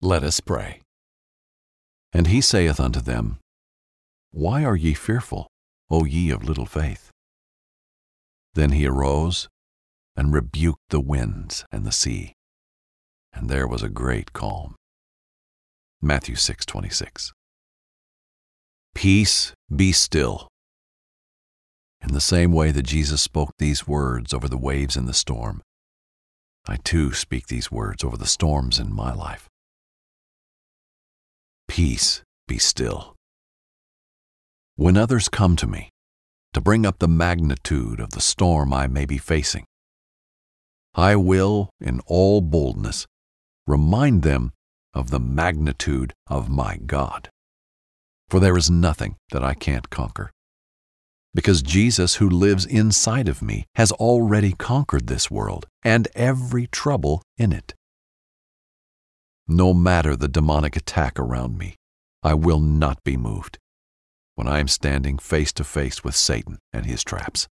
Let us pray. And he saith unto them, Why are ye fearful, O ye of little faith? Then he arose and rebuked the winds and the sea, and there was a great calm. Matthew 6:26. Peace, be still. In the same way that Jesus spoke these words over the waves in the storm, I too speak these words over the storms in my life. Peace, be still. When others come to me to bring up the magnitude of the storm I may be facing, I will, in all boldness, remind them of the magnitude of my God. For there is nothing that I can't conquer. Because Jesus, who lives inside of me, has already conquered this world and every trouble in it. No matter the demonic attack around me, I will not be moved when I am standing face to face with Satan and his traps.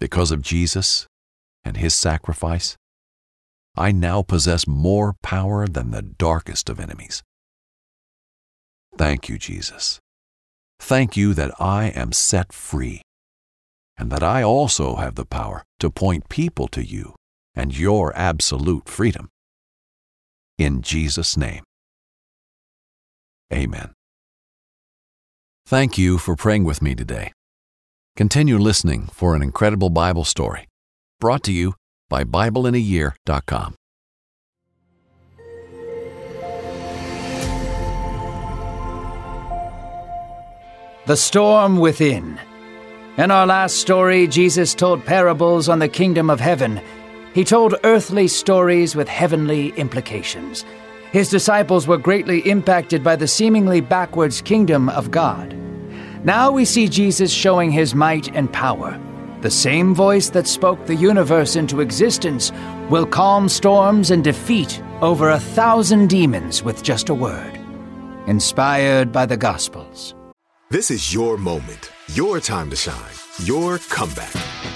Because of Jesus and his sacrifice, I now possess more power than the darkest of enemies. Thank you, Jesus. Thank you that I am set free, and that I also have the power to point people to you and your absolute freedom. In Jesus' name. Amen. Thank you for praying with me today. Continue listening for an incredible Bible story brought to you by BibleInAYear.com. The Storm Within. In our last story, Jesus told parables on the kingdom of heaven. He told earthly stories with heavenly implications. His disciples were greatly impacted by the seemingly backwards kingdom of God. Now we see Jesus showing his might and power. The same voice that spoke the universe into existence will calm storms and defeat over a thousand demons with just a word. Inspired by the Gospels. This is your moment, your time to shine, your comeback.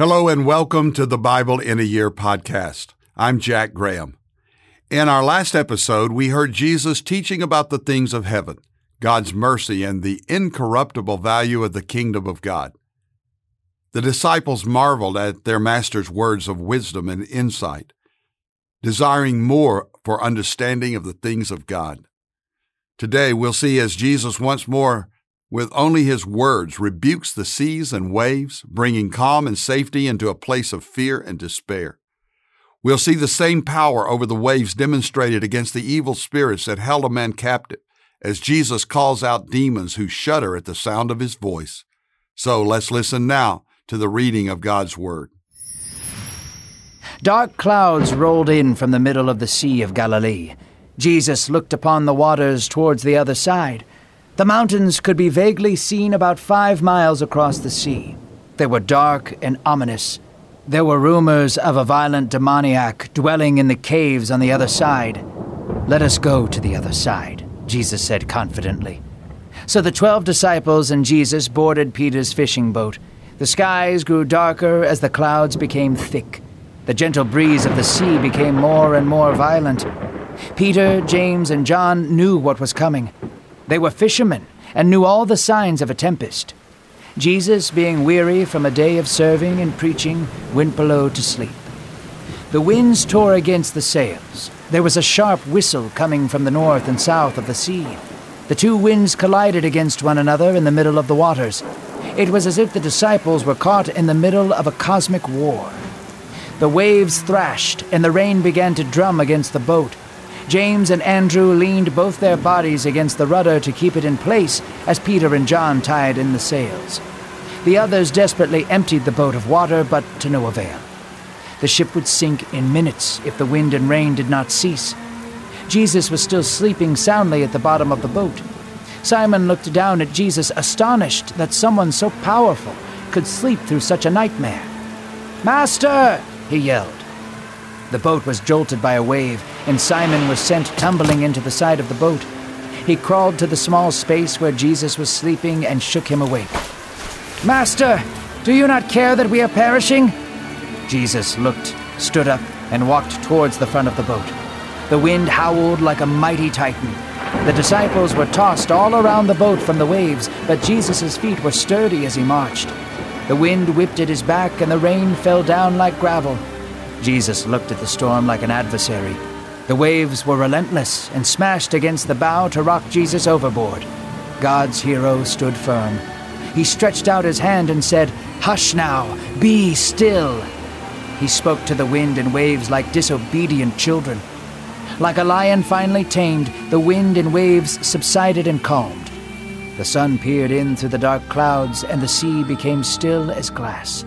Hello and welcome to the Bible in a Year podcast. I'm Jack Graham. In our last episode, we heard Jesus teaching about the things of heaven, God's mercy, and the incorruptible value of the kingdom of God. The disciples marveled at their master's words of wisdom and insight, desiring more for understanding of the things of God. Today, we'll see as Jesus once more with only his words, rebukes the seas and waves, bringing calm and safety into a place of fear and despair. We'll see the same power over the waves demonstrated against the evil spirits that held a man captive, as Jesus calls out demons who shudder at the sound of his voice. So let's listen now to the reading of God's Word. Dark clouds rolled in from the middle of the Sea of Galilee. Jesus looked upon the waters towards the other side. The mountains could be vaguely seen about five miles across the sea. They were dark and ominous. There were rumors of a violent demoniac dwelling in the caves on the other side. Let us go to the other side, Jesus said confidently. So the twelve disciples and Jesus boarded Peter's fishing boat. The skies grew darker as the clouds became thick. The gentle breeze of the sea became more and more violent. Peter, James, and John knew what was coming. They were fishermen and knew all the signs of a tempest. Jesus, being weary from a day of serving and preaching, went below to sleep. The winds tore against the sails. There was a sharp whistle coming from the north and south of the sea. The two winds collided against one another in the middle of the waters. It was as if the disciples were caught in the middle of a cosmic war. The waves thrashed, and the rain began to drum against the boat. James and Andrew leaned both their bodies against the rudder to keep it in place as Peter and John tied in the sails. The others desperately emptied the boat of water, but to no avail. The ship would sink in minutes if the wind and rain did not cease. Jesus was still sleeping soundly at the bottom of the boat. Simon looked down at Jesus, astonished that someone so powerful could sleep through such a nightmare. Master! he yelled. The boat was jolted by a wave, and Simon was sent tumbling into the side of the boat. He crawled to the small space where Jesus was sleeping and shook him awake. Master, do you not care that we are perishing? Jesus looked, stood up, and walked towards the front of the boat. The wind howled like a mighty titan. The disciples were tossed all around the boat from the waves, but Jesus' feet were sturdy as he marched. The wind whipped at his back, and the rain fell down like gravel. Jesus looked at the storm like an adversary. The waves were relentless and smashed against the bow to rock Jesus overboard. God's hero stood firm. He stretched out his hand and said, Hush now, be still. He spoke to the wind and waves like disobedient children. Like a lion finally tamed, the wind and waves subsided and calmed. The sun peered in through the dark clouds, and the sea became still as glass.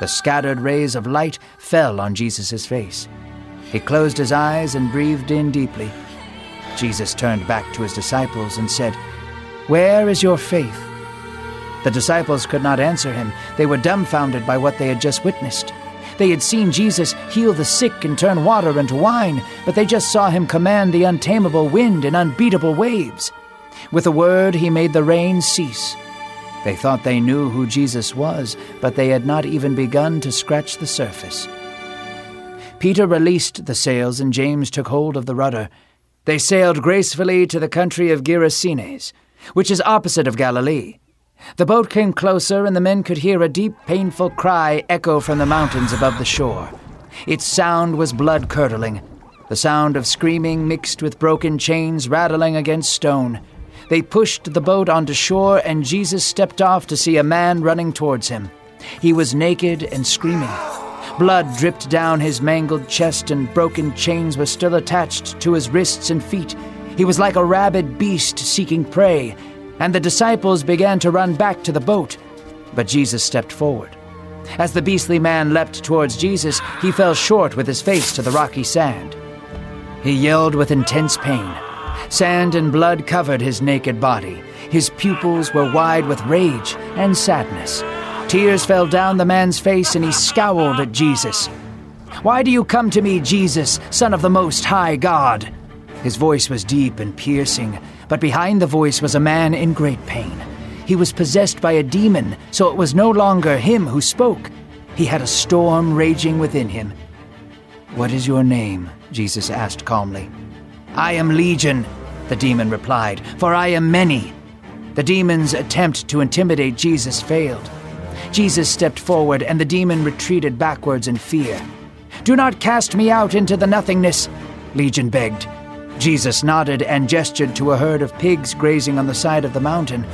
The scattered rays of light fell on Jesus' face. He closed his eyes and breathed in deeply. Jesus turned back to his disciples and said, Where is your faith? The disciples could not answer him. They were dumbfounded by what they had just witnessed. They had seen Jesus heal the sick and turn water into wine, but they just saw him command the untamable wind and unbeatable waves. With a word, he made the rain cease. They thought they knew who Jesus was, but they had not even begun to scratch the surface. Peter released the sails, and James took hold of the rudder. They sailed gracefully to the country of Gerasenes, which is opposite of Galilee. The boat came closer, and the men could hear a deep, painful cry echo from the mountains above the shore. Its sound was blood curdling, the sound of screaming mixed with broken chains rattling against stone. They pushed the boat onto shore, and Jesus stepped off to see a man running towards him. He was naked and screaming. Blood dripped down his mangled chest, and broken chains were still attached to his wrists and feet. He was like a rabid beast seeking prey, and the disciples began to run back to the boat. But Jesus stepped forward. As the beastly man leapt towards Jesus, he fell short with his face to the rocky sand. He yelled with intense pain. Sand and blood covered his naked body. His pupils were wide with rage and sadness. Tears fell down the man's face, and he scowled at Jesus. Why do you come to me, Jesus, Son of the Most High God? His voice was deep and piercing, but behind the voice was a man in great pain. He was possessed by a demon, so it was no longer him who spoke. He had a storm raging within him. What is your name? Jesus asked calmly. I am Legion, the demon replied, for I am many. The demon's attempt to intimidate Jesus failed. Jesus stepped forward, and the demon retreated backwards in fear. Do not cast me out into the nothingness, Legion begged. Jesus nodded and gestured to a herd of pigs grazing on the side of the mountain.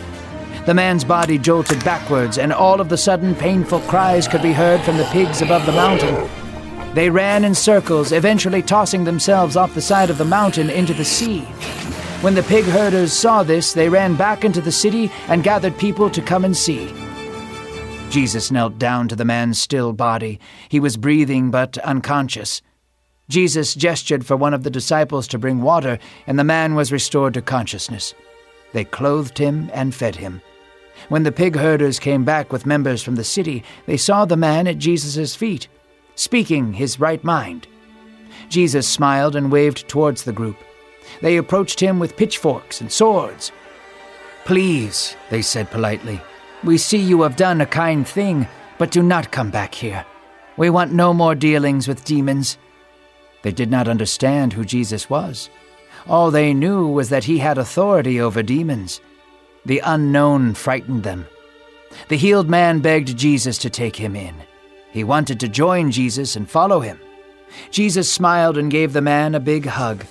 The man's body jolted backwards, and all of the sudden painful cries could be heard from the pigs above the mountain. They ran in circles, eventually tossing themselves off the side of the mountain into the sea. When the pig herders saw this, they ran back into the city and gathered people to come and see. Jesus knelt down to the man's still body. He was breathing but unconscious. Jesus gestured for one of the disciples to bring water, and the man was restored to consciousness. They clothed him and fed him. When the pig herders came back with members from the city, they saw the man at Jesus' feet, speaking his right mind. Jesus smiled and waved towards the group. They approached him with pitchforks and swords. Please, they said politely, we see you have done a kind thing, but do not come back here. We want no more dealings with demons. They did not understand who Jesus was. All they knew was that he had authority over demons. The unknown frightened them. The healed man begged Jesus to take him in. He wanted to join Jesus and follow him. Jesus smiled and gave the man a big hug.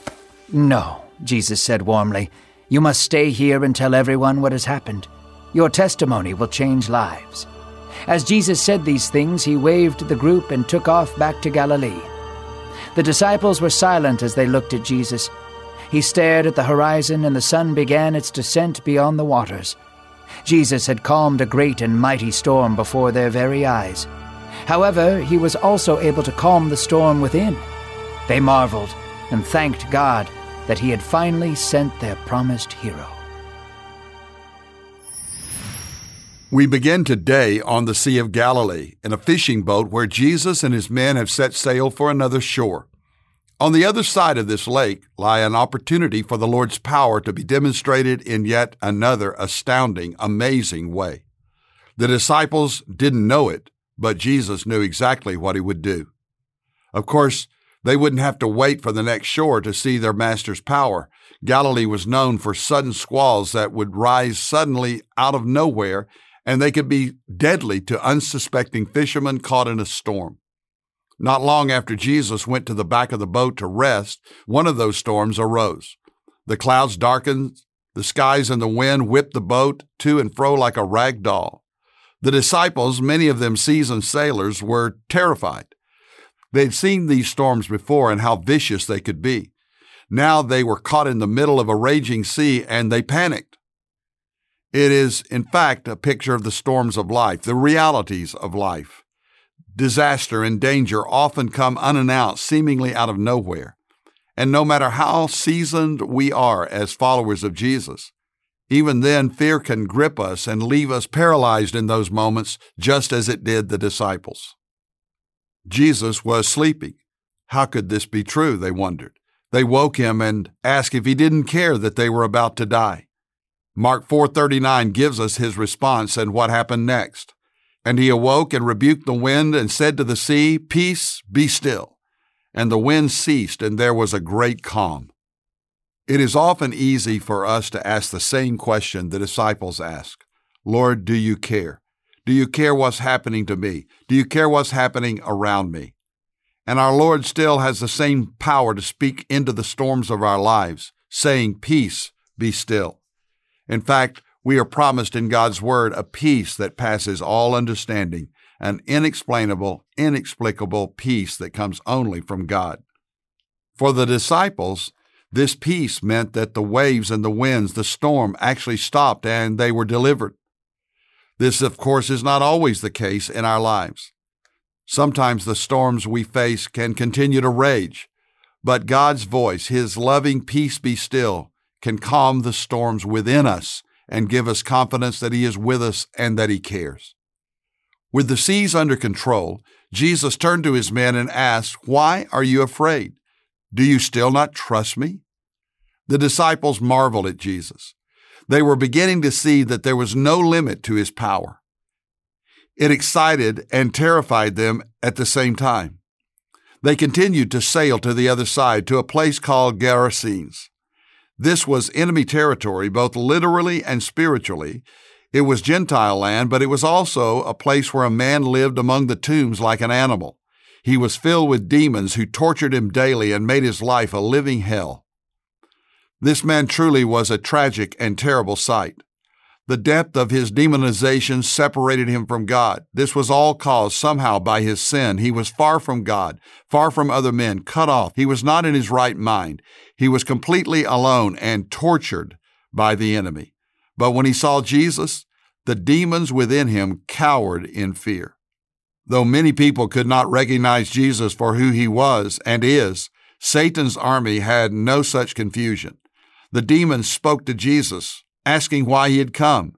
No, Jesus said warmly. You must stay here and tell everyone what has happened. Your testimony will change lives. As Jesus said these things, he waved the group and took off back to Galilee. The disciples were silent as they looked at Jesus. He stared at the horizon, and the sun began its descent beyond the waters. Jesus had calmed a great and mighty storm before their very eyes. However, he was also able to calm the storm within. They marveled and thanked God that he had finally sent their promised hero. We begin today on the Sea of Galilee in a fishing boat where Jesus and his men have set sail for another shore. On the other side of this lake lie an opportunity for the Lord's power to be demonstrated in yet another astounding, amazing way. The disciples didn't know it, but Jesus knew exactly what he would do. Of course, they wouldn't have to wait for the next shore to see their master's power. Galilee was known for sudden squalls that would rise suddenly out of nowhere, and they could be deadly to unsuspecting fishermen caught in a storm. Not long after Jesus went to the back of the boat to rest, one of those storms arose. The clouds darkened, the skies and the wind whipped the boat to and fro like a rag doll. The disciples, many of them seasoned sailors, were terrified. They'd seen these storms before and how vicious they could be. Now they were caught in the middle of a raging sea and they panicked. It is, in fact, a picture of the storms of life, the realities of life disaster and danger often come unannounced, seemingly out of nowhere. And no matter how seasoned we are as followers of Jesus, even then fear can grip us and leave us paralyzed in those moments, just as it did the disciples. Jesus was sleeping. How could this be true? They wondered. They woke him and asked if he didn't care that they were about to die. Mark 4:39 gives us his response and what happened next. And he awoke and rebuked the wind and said to the sea, Peace, be still. And the wind ceased, and there was a great calm. It is often easy for us to ask the same question the disciples asked Lord, do you care? Do you care what's happening to me? Do you care what's happening around me? And our Lord still has the same power to speak into the storms of our lives, saying, Peace, be still. In fact, we are promised in God's Word a peace that passes all understanding, an inexplainable, inexplicable peace that comes only from God. For the disciples, this peace meant that the waves and the winds, the storm, actually stopped and they were delivered. This, of course, is not always the case in our lives. Sometimes the storms we face can continue to rage, but God's voice, His loving peace be still, can calm the storms within us and give us confidence that He is with us and that He cares. With the seas under control, Jesus turned to his men and asked, Why are you afraid? Do you still not trust me? The disciples marveled at Jesus. They were beginning to see that there was no limit to his power. It excited and terrified them at the same time. They continued to sail to the other side to a place called Gerasenes. This was enemy territory, both literally and spiritually. It was Gentile land, but it was also a place where a man lived among the tombs like an animal. He was filled with demons who tortured him daily and made his life a living hell. This man truly was a tragic and terrible sight. The depth of his demonization separated him from God. This was all caused somehow by his sin. He was far from God, far from other men, cut off. He was not in his right mind. He was completely alone and tortured by the enemy. But when he saw Jesus, the demons within him cowered in fear. Though many people could not recognize Jesus for who he was and is, Satan's army had no such confusion. The demons spoke to Jesus asking why he had come.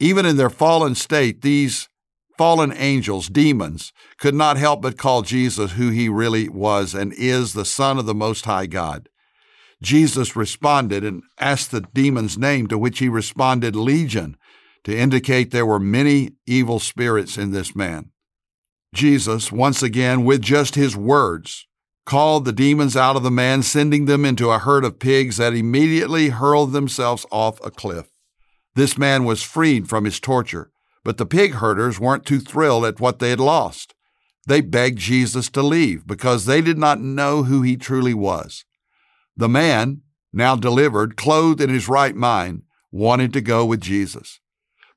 Even in their fallen state, these fallen angels, demons, could not help but call Jesus who he really was and is the Son of the Most High God. Jesus responded and asked the demon's name, to which he responded, Legion, to indicate there were many evil spirits in this man. Jesus, once again, with just his words, called the demons out of the man, sending them into a herd of pigs that immediately hurled themselves off a cliff. This man was freed from his torture, but the pig herders weren't too thrilled at what they had lost. They begged Jesus to leave because they did not know who he truly was. The man, now delivered, clothed in his right mind, wanted to go with Jesus.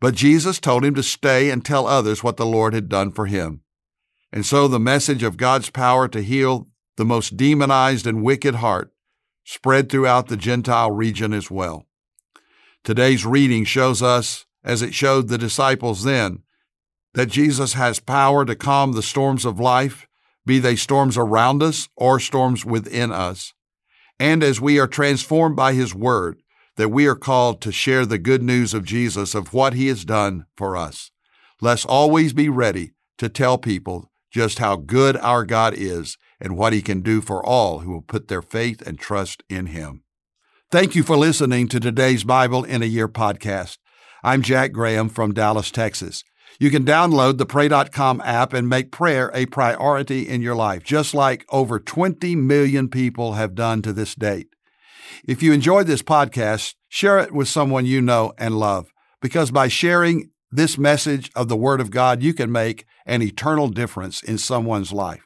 But Jesus told him to stay and tell others what the Lord had done for him. And so the message of God's power to heal the most demonized and wicked heart, spread throughout the Gentile region as well. Today's reading shows us, as it showed the disciples then, that Jesus has power to calm the storms of life, be they storms around us or storms within us. and as we are transformed by His Word, that we are called to share the good news of Jesus, of what He has done for us. Let's always be ready to tell people just how good our God is and what He can do for all who will put their faith and trust in Him. Thank you for listening to today's Bible in a Year podcast. I'm Jack Graham from Dallas, Texas. You can download the Pray.com app and make prayer a priority in your life, just like over 20 million people have done to this date. If you enjoyed this podcast, share it with someone you know and love, because by sharing this message of the Word of God, you can make an eternal difference in someone's life.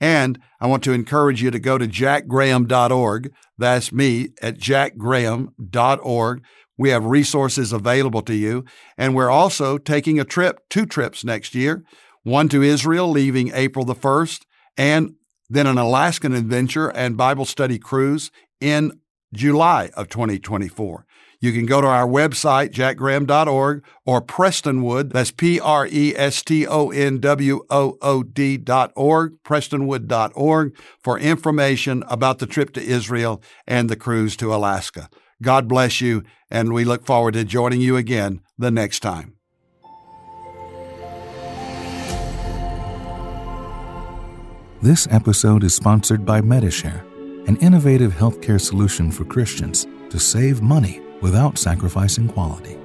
And I want to encourage you to go to jackgraham.org. That's me at jackgraham.org. We have resources available to you. And we're also taking a trip, two trips next year one to Israel, leaving April the 1st, and then an Alaskan adventure and Bible study cruise in July of 2024. You can go to our website, jackgraham.org, or Prestonwood, that's P R E S T O N W O O D.org, prestonwood.org, for information about the trip to Israel and the cruise to Alaska. God bless you, and we look forward to joining you again the next time. This episode is sponsored by Medi-Share, an innovative healthcare solution for Christians to save money without sacrificing quality.